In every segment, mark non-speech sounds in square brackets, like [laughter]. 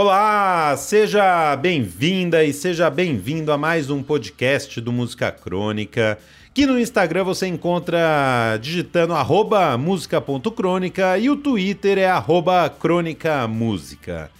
Olá, seja bem-vinda e seja bem-vindo a mais um podcast do Música Crônica, que no Instagram você encontra digitando arroba música.crônica e o Twitter é arroba crônicamúsica.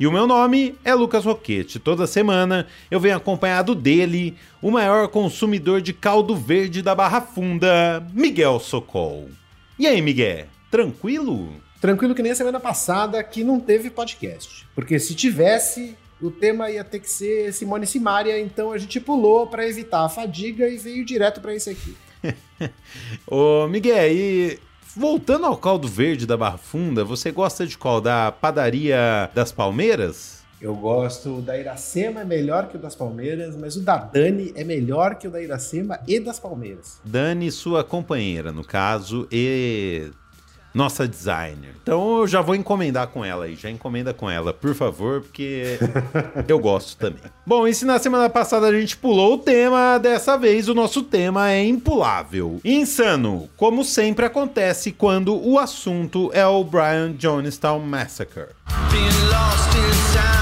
E o meu nome é Lucas Roquete. Toda semana eu venho acompanhado dele, o maior consumidor de caldo verde da Barra Funda, Miguel Socol. E aí, Miguel? Tranquilo? Tranquilo que nem a semana passada que não teve podcast. Porque se tivesse, o tema ia ter que ser Simone Simaria, então a gente pulou para evitar a fadiga e veio direto para esse aqui. [laughs] Ô, Miguel, e voltando ao caldo verde da Barra Funda, você gosta de qual? Da padaria das Palmeiras? Eu gosto da Iracema, é melhor que o das Palmeiras, mas o da Dani é melhor que o da Iracema e das Palmeiras. Dani, sua companheira, no caso, e nossa designer. Então eu já vou encomendar com ela aí, já encomenda com ela, por favor, porque [laughs] eu gosto também. Bom, e se na semana passada a gente pulou o tema, dessa vez o nosso tema é impulável. Insano, como sempre acontece quando o assunto é o Brian Jonestown Massacre. Being lost in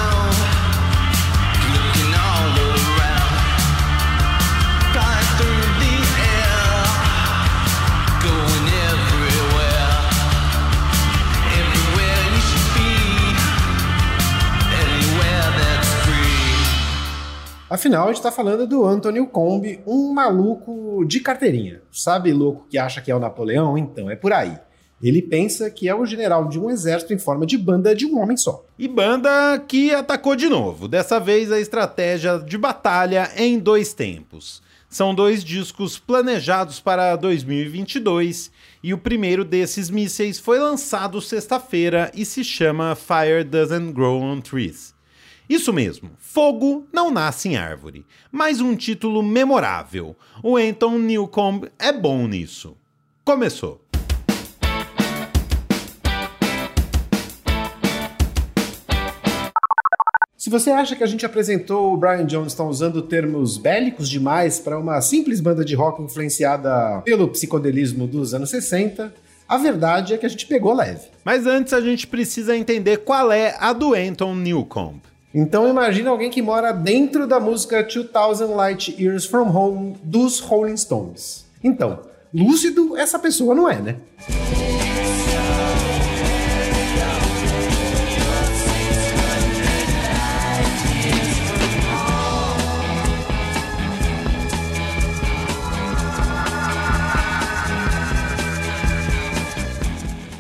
Afinal, a gente está falando do Anthony Combe, um maluco de carteirinha. Sabe, louco que acha que é o Napoleão? Então, é por aí. Ele pensa que é o general de um exército em forma de banda de um homem só. E banda que atacou de novo. Dessa vez a estratégia de batalha em dois tempos. São dois discos planejados para 2022 e o primeiro desses mísseis foi lançado sexta-feira e se chama Fire Doesn't Grow on Trees. Isso mesmo, Fogo não nasce em árvore, mas um título memorável. O Anton Newcomb é bom nisso. Começou. Se você acha que a gente apresentou o Brian Johnston usando termos bélicos demais para uma simples banda de rock influenciada pelo psicodelismo dos anos 60, a verdade é que a gente pegou leve. Mas antes a gente precisa entender qual é a do Anton Newcomb. Então imagina alguém que mora dentro da música 2000 Light Years From Home dos Rolling Stones. Então, lúcido essa pessoa não é, né?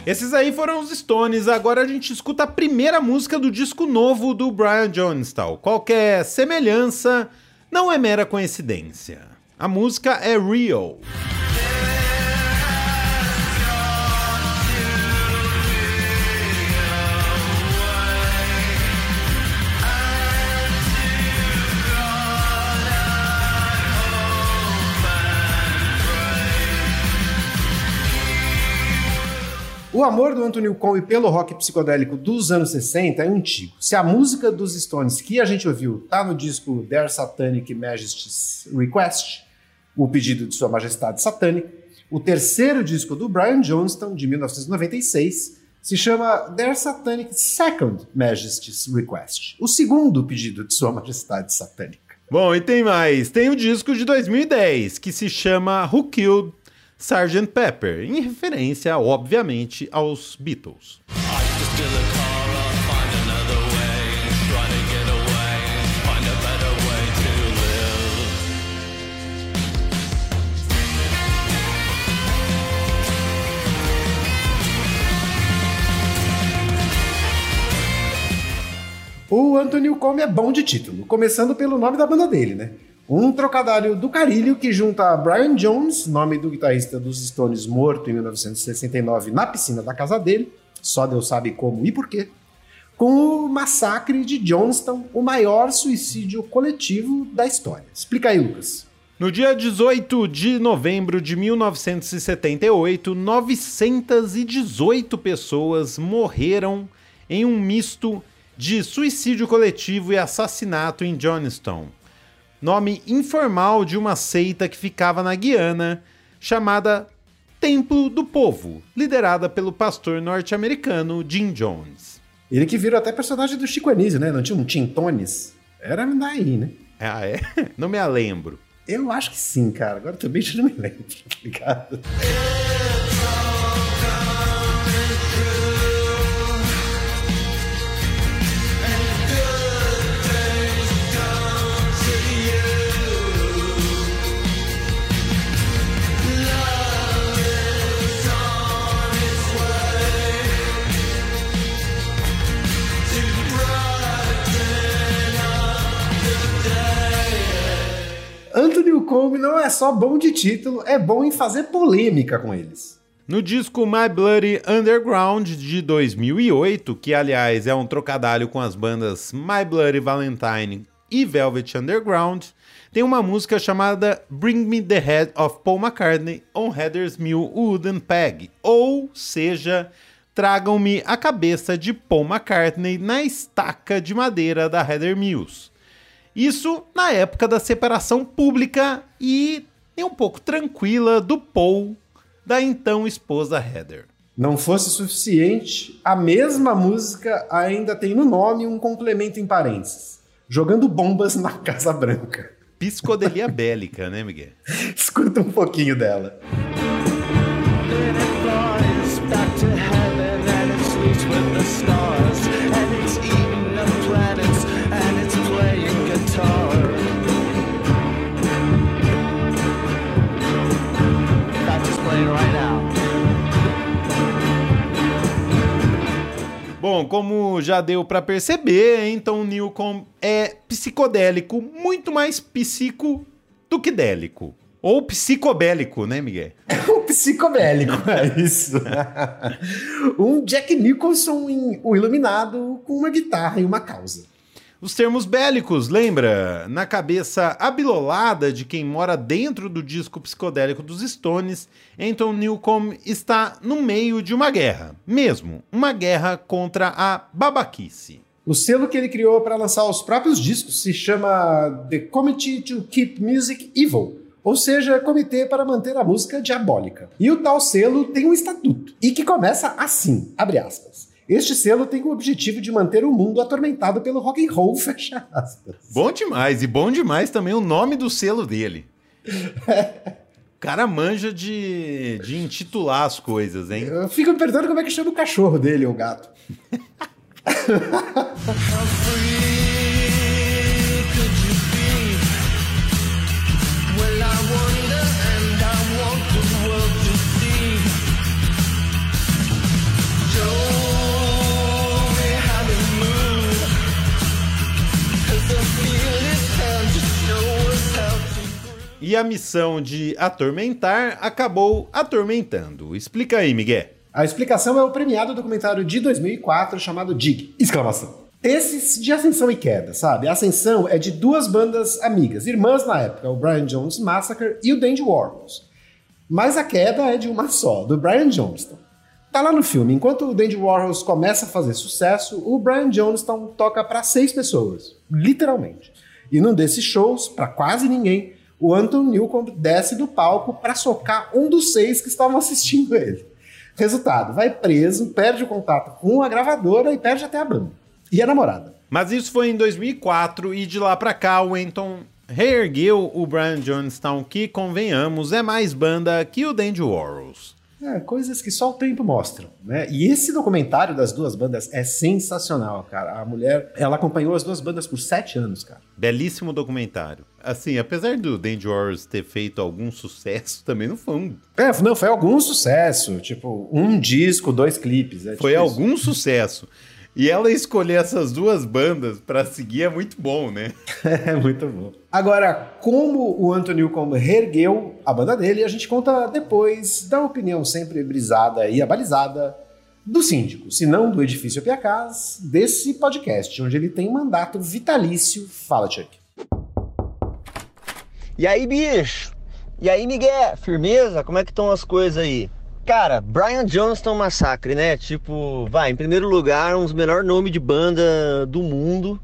Esses aí foram os Stones. Agora a gente escuta a primeira música do disco novo do Brian Jonestown. Qualquer semelhança não é mera coincidência. A música é Real. O amor do Anthony Combe pelo rock psicodélico dos anos 60 é antigo. Se a música dos Stones que a gente ouviu tá no disco Their Satanic Majesty's Request, o pedido de Sua Majestade Satânica, o terceiro disco do Brian Johnston, de 1996, se chama Their Satanic Second Majesty's Request, o segundo pedido de Sua Majestade Satânica. Bom, e tem mais. Tem o disco de 2010, que se chama Who Killed Sgt. Pepper, em referência, obviamente, aos Beatles. O Anthony Combe é bom de título, começando pelo nome da banda dele, né? Um trocadilho do carilho que junta Brian Jones, nome do guitarrista dos Stones morto em 1969 na piscina da casa dele, só Deus sabe como e porquê, com o massacre de Johnston, o maior suicídio coletivo da história. Explica aí, Lucas. No dia 18 de novembro de 1978, 918 pessoas morreram em um misto de suicídio coletivo e assassinato em Johnstown nome informal de uma seita que ficava na Guiana, chamada Templo do Povo, liderada pelo pastor norte-americano Jim Jones. Ele que virou até personagem do Chico Anísio, né? Não tinha um Tintones? Era daí, né? Ah, é? [laughs] Não me lembro. Eu acho que sim, cara. Agora também já não me lembro, tá ligado? Só bom de título, é bom em fazer polêmica com eles. No disco My Bloody Underground de 2008, que aliás é um trocadilho com as bandas My Bloody Valentine e Velvet Underground, tem uma música chamada Bring Me the Head of Paul McCartney on Heather's Mill Wooden Peg, ou seja, Tragam-me a cabeça de Paul McCartney na estaca de madeira da Heather Mills. Isso na época da separação pública e nem um pouco tranquila do Paul da então esposa Heather. Não fosse suficiente, a mesma música ainda tem no nome um complemento em parênteses: jogando bombas na Casa Branca. Psicodelia bélica, né, Miguel? [laughs] Escuta um pouquinho dela. Já deu para perceber, então Newcomb é psicodélico, muito mais psico do que délico. Ou psicobélico, né, Miguel? [laughs] Um psicobélico, é isso. [laughs] um Jack Nicholson em O Iluminado com uma guitarra e uma causa. Os termos bélicos, lembra? Na cabeça abilolada de quem mora dentro do disco psicodélico dos Stones, Anton Newcomb está no meio de uma guerra. Mesmo, uma guerra contra a babaquice. O selo que ele criou para lançar os próprios discos se chama The Committee to Keep Music Evil, ou seja, Comitê para Manter a Música Diabólica. E o tal selo tem um estatuto, e que começa assim, abre aspas. Este selo tem o objetivo de manter o mundo atormentado pelo rock and roll, [laughs] fecha aspas. Bom demais, e bom demais também o nome do selo dele. O cara manja de, de intitular as coisas, hein? Eu fico me perguntando como é que chama o cachorro dele, o gato. [laughs] E a missão de atormentar acabou atormentando. Explica aí, Miguel. A explicação é o premiado documentário de 2004 chamado Dig! Exclamação. Esses de ascensão e queda, sabe? A ascensão é de duas bandas amigas, irmãs na época, o Brian Jones Massacre e o Dandy Warhols. Mas a queda é de uma só, do Brian Johnston. Tá lá no filme, enquanto o Dandy Warhols começa a fazer sucesso, o Brian Johnston toca para seis pessoas, literalmente. E num desses shows, para quase ninguém, o Anton Newcomb desce do palco para socar um dos seis que estavam assistindo ele. Resultado, vai preso, perde o contato com a gravadora e perde até a banda. E a namorada. Mas isso foi em 2004 e de lá para cá o Anton reergueu o Brian Jonestown, que, convenhamos, é mais banda que o Dandy Warhols. É, coisas que só o tempo mostra, né? E esse documentário das duas bandas é sensacional, cara. A mulher, ela acompanhou as duas bandas por sete anos, cara. Belíssimo documentário. Assim, apesar do Dandy Wars ter feito algum sucesso, também não foi um... É, não, foi algum sucesso. Tipo, um disco, dois clipes. É foi tipo algum sucesso. E ela escolher essas duas bandas para seguir é muito bom, né? [laughs] é muito bom. Agora, como o Anthony Newcomb reergueu a banda dele, a gente conta depois da opinião sempre brisada e abalizada do síndico, se não do edifício Piacás, desse podcast, onde ele tem mandato vitalício. Fala, Chuck. E aí, bicho? E aí, Miguel? Firmeza? Como é que estão as coisas aí? Cara, Brian Johnston Massacre, né? Tipo, vai, em primeiro lugar, um dos melhores nomes de banda do mundo.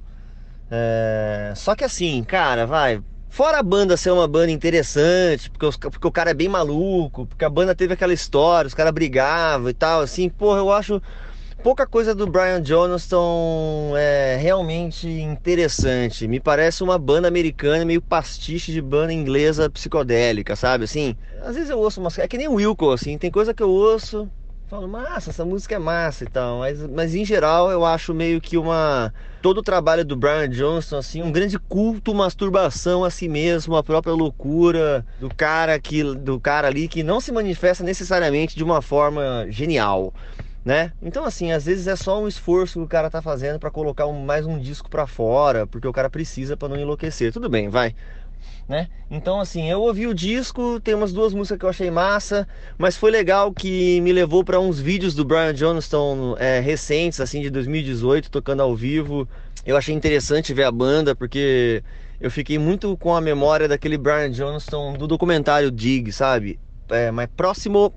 É... Só que assim, cara, vai. Fora a banda ser uma banda interessante, porque, os, porque o cara é bem maluco, porque a banda teve aquela história, os caras brigavam e tal, assim, porra, eu acho pouca coisa do Brian Johnston é realmente interessante. Me parece uma banda americana meio pastiche de banda inglesa psicodélica, sabe? Assim, às vezes eu ouço umas. É que nem Wilco, assim, tem coisa que eu ouço, falo, massa, essa música é massa e tal. Mas, mas em geral eu acho meio que uma. Todo o trabalho do Brian Johnston, assim, um grande culto, masturbação a si mesmo, a própria loucura do cara que. do cara ali que não se manifesta necessariamente de uma forma genial né? Então assim, às vezes é só um esforço que o cara tá fazendo para colocar um, mais um disco para fora, porque o cara precisa para não enlouquecer. Tudo bem, vai. Né? Então assim, eu ouvi o disco, tem umas duas músicas que eu achei massa, mas foi legal que me levou para uns vídeos do Brian Johnston é, recentes, assim, de 2018, tocando ao vivo. Eu achei interessante ver a banda, porque eu fiquei muito com a memória daquele Brian Johnston do documentário Dig, sabe? É, mas próximo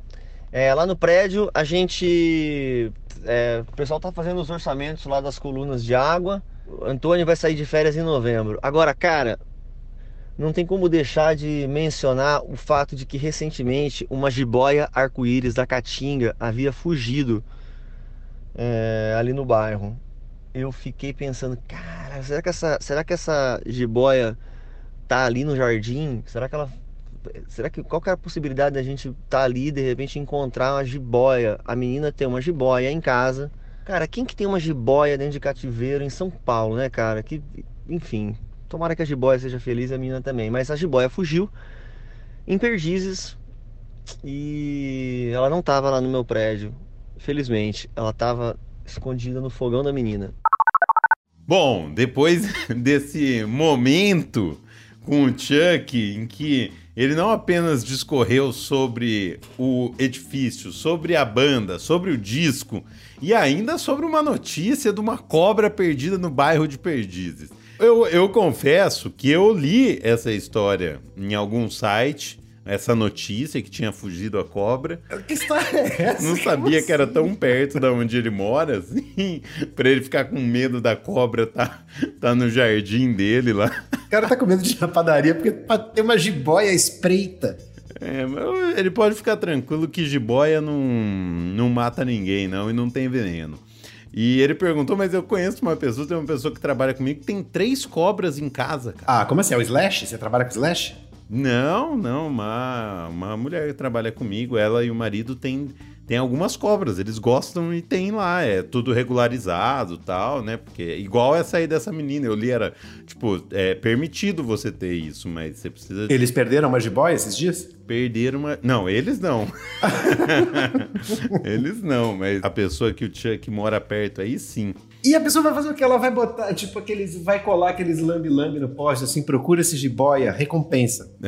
é, lá no prédio a gente. É, o pessoal tá fazendo os orçamentos lá das colunas de água. O Antônio vai sair de férias em novembro. Agora, cara, não tem como deixar de mencionar o fato de que recentemente uma jiboia arco-íris da Caatinga havia fugido é, ali no bairro. Eu fiquei pensando, cara, será que essa, será que essa jiboia tá ali no jardim? Será que ela será que qual que é a possibilidade da gente estar tá ali de repente encontrar uma jiboia? A menina tem uma jiboia em casa. Cara, quem que tem uma jiboia dentro de cativeiro em São Paulo, né, cara? Que, enfim, tomara que a jiboia seja feliz e a menina também. Mas a jiboia fugiu em Perdizes e ela não estava lá no meu prédio. Felizmente, ela estava escondida no fogão da menina. Bom, depois [laughs] desse momento com o Chuck em que ele não apenas discorreu sobre o edifício, sobre a banda, sobre o disco e ainda sobre uma notícia de uma cobra perdida no bairro de Perdizes. Eu, eu confesso que eu li essa história em algum site essa notícia que tinha fugido a cobra. Que história é essa? Não sabia assim? que era tão perto da onde ele mora, assim, pra ele ficar com medo da cobra tá, tá no jardim dele lá. O cara tá com medo de ir na padaria porque tem uma jiboia espreita. É, ele pode ficar tranquilo que jiboia não, não mata ninguém, não, e não tem veneno. E ele perguntou, mas eu conheço uma pessoa, tem uma pessoa que trabalha comigo que tem três cobras em casa, cara. Ah, como assim? É o Slash? Você trabalha com Slash? Não, não, uma, uma mulher que trabalha comigo, ela e o marido têm tem algumas cobras, eles gostam e tem lá, é tudo regularizado tal, né? Porque igual essa aí dessa menina, eu li, era, tipo, é permitido você ter isso, mas você precisa. Eles perderam uma jiboia esses dias? Perderam uma. Não, eles não. [laughs] eles não, mas a pessoa que o Chuck mora perto aí sim. E a pessoa vai fazer o que? Ela vai botar, tipo, aqueles. Vai colar aqueles lambi-lambi no poste, assim, procura esse jiboia, recompensa. [laughs]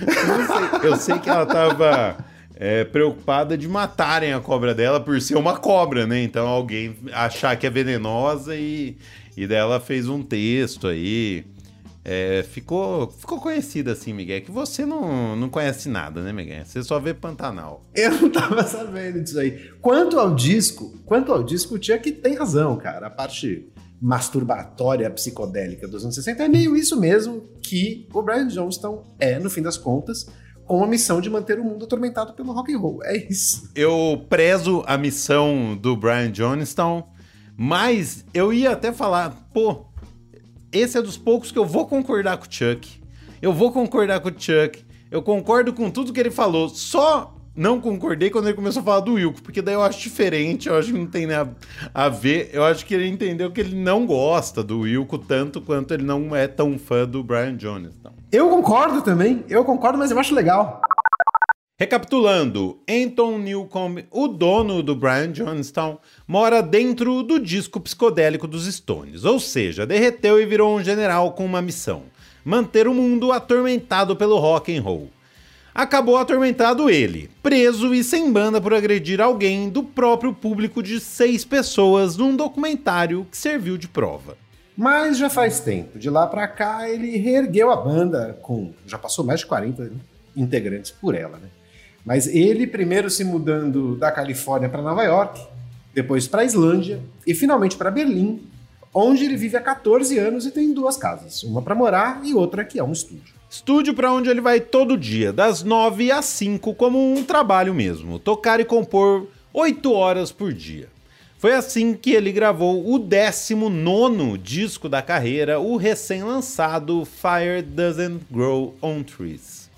eu, sei, eu sei que ela tava é, preocupada de matarem a cobra dela por ser uma cobra, né? Então alguém achar que é venenosa e, e dela fez um texto aí. É, ficou, ficou conhecida assim, Miguel, que você não, não conhece nada, né, Miguel? Você só vê Pantanal. Eu não tava sabendo disso aí. Quanto ao disco, quanto ao disco, o Chuck tem razão, cara. A parte masturbatória psicodélica dos anos 60 é meio isso mesmo que o Brian Johnston é, no fim das contas com a missão de manter o mundo atormentado pelo rock and roll. É isso. Eu prezo a missão do Brian Johnston, mas eu ia até falar, pô, esse é dos poucos que eu vou concordar com o Chuck. Eu vou concordar com o Chuck. Eu concordo com tudo que ele falou. Só não concordei quando ele começou a falar do Wilco, porque daí eu acho diferente, eu acho que não tem nada a ver. Eu acho que ele entendeu que ele não gosta do Wilco tanto quanto ele não é tão fã do Brian Jones. Eu concordo também, eu concordo, mas eu acho legal. Recapitulando, Anton Newcomb, o dono do Brian Jonestown, mora dentro do disco psicodélico dos Stones, ou seja, derreteu e virou um general com uma missão: manter o mundo atormentado pelo rock and roll. Acabou atormentado ele, preso e sem banda por agredir alguém do próprio público de seis pessoas num documentário que serviu de prova. Mas já faz tempo. De lá para cá, ele reergueu a banda com. Já passou mais de 40 integrantes por ela, né? Mas ele primeiro se mudando da Califórnia para Nova York, depois para Islândia e finalmente para Berlim, onde ele vive há 14 anos e tem duas casas, uma para morar e outra que é um estúdio. Estúdio para onde ele vai todo dia, das 9 às 5, como um trabalho mesmo, tocar e compor 8 horas por dia. Foi assim que ele gravou o 19 disco da carreira, o recém-lançado Fire Doesn't Grow on Trees.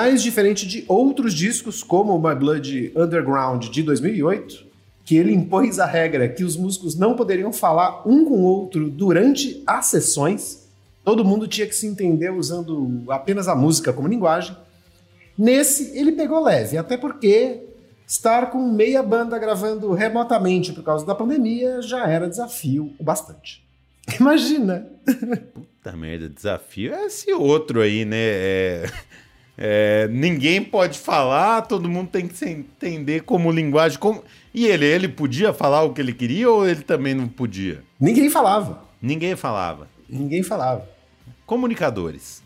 Mas diferente de outros discos, como o My Blood Underground de 2008, que ele impôs a regra que os músicos não poderiam falar um com o outro durante as sessões, todo mundo tinha que se entender usando apenas a música como linguagem. Nesse, ele pegou leve, até porque estar com meia banda gravando remotamente por causa da pandemia já era desafio o bastante. Imagina! [laughs] Puta merda, desafio é esse outro aí, né? É... É, ninguém pode falar, todo mundo tem que se entender como linguagem. Como... E ele, ele podia falar o que ele queria ou ele também não podia? Ninguém falava. Ninguém falava. Ninguém falava. Comunicadores.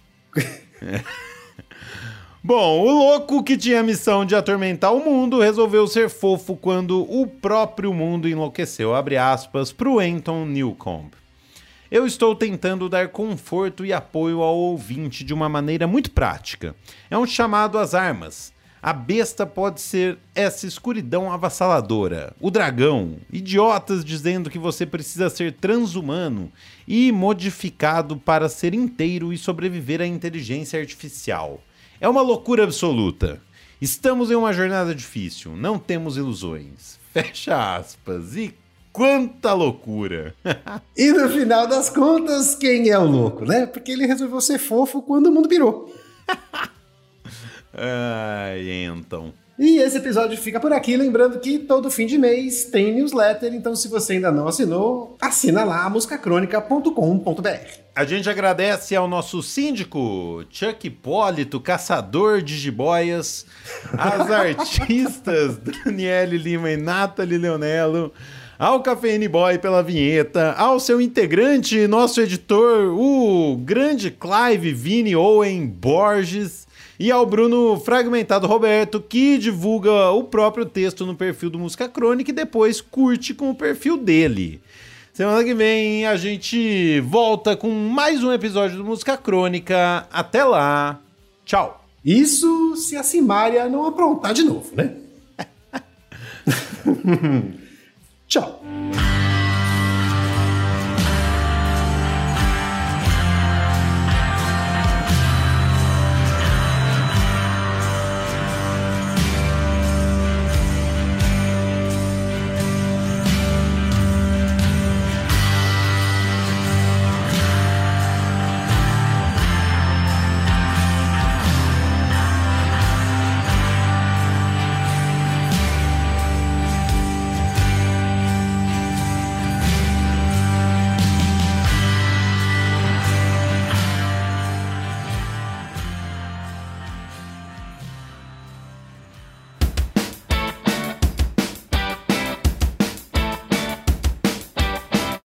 é. [laughs] Bom, o louco que tinha a missão de atormentar o mundo resolveu ser fofo quando o próprio mundo enlouqueceu, abre aspas, pro Anton Newcomb. Eu estou tentando dar conforto e apoio ao ouvinte de uma maneira muito prática. É um chamado às armas. A besta pode ser essa escuridão avassaladora, o dragão, idiotas dizendo que você precisa ser transhumano e modificado para ser inteiro e sobreviver à inteligência artificial. É uma loucura absoluta. Estamos em uma jornada difícil, não temos ilusões. Fecha aspas. E Quanta loucura! [laughs] e no final das contas, quem é o louco, né? Porque ele resolveu ser fofo quando o mundo pirou. [laughs] Ai, então. E esse episódio fica por aqui, lembrando que todo fim de mês tem newsletter, então se você ainda não assinou, assina lá musicacronica.com.br. A gente agradece ao nosso síndico, Chuck Hipólito, caçador de jiboias, às [laughs] artistas Daniele Lima e Nathalie Leonello, ao Cafeine Boy pela vinheta, ao seu integrante, nosso editor, o grande Clive Vini Owen Borges, e ao Bruno Fragmentado Roberto, que divulga o próprio texto no perfil do Música Crônica e depois curte com o perfil dele. Semana que vem a gente volta com mais um episódio do Música Crônica. Até lá. Tchau. Isso se a Simária não aprontar de novo, né? [laughs] Ciao.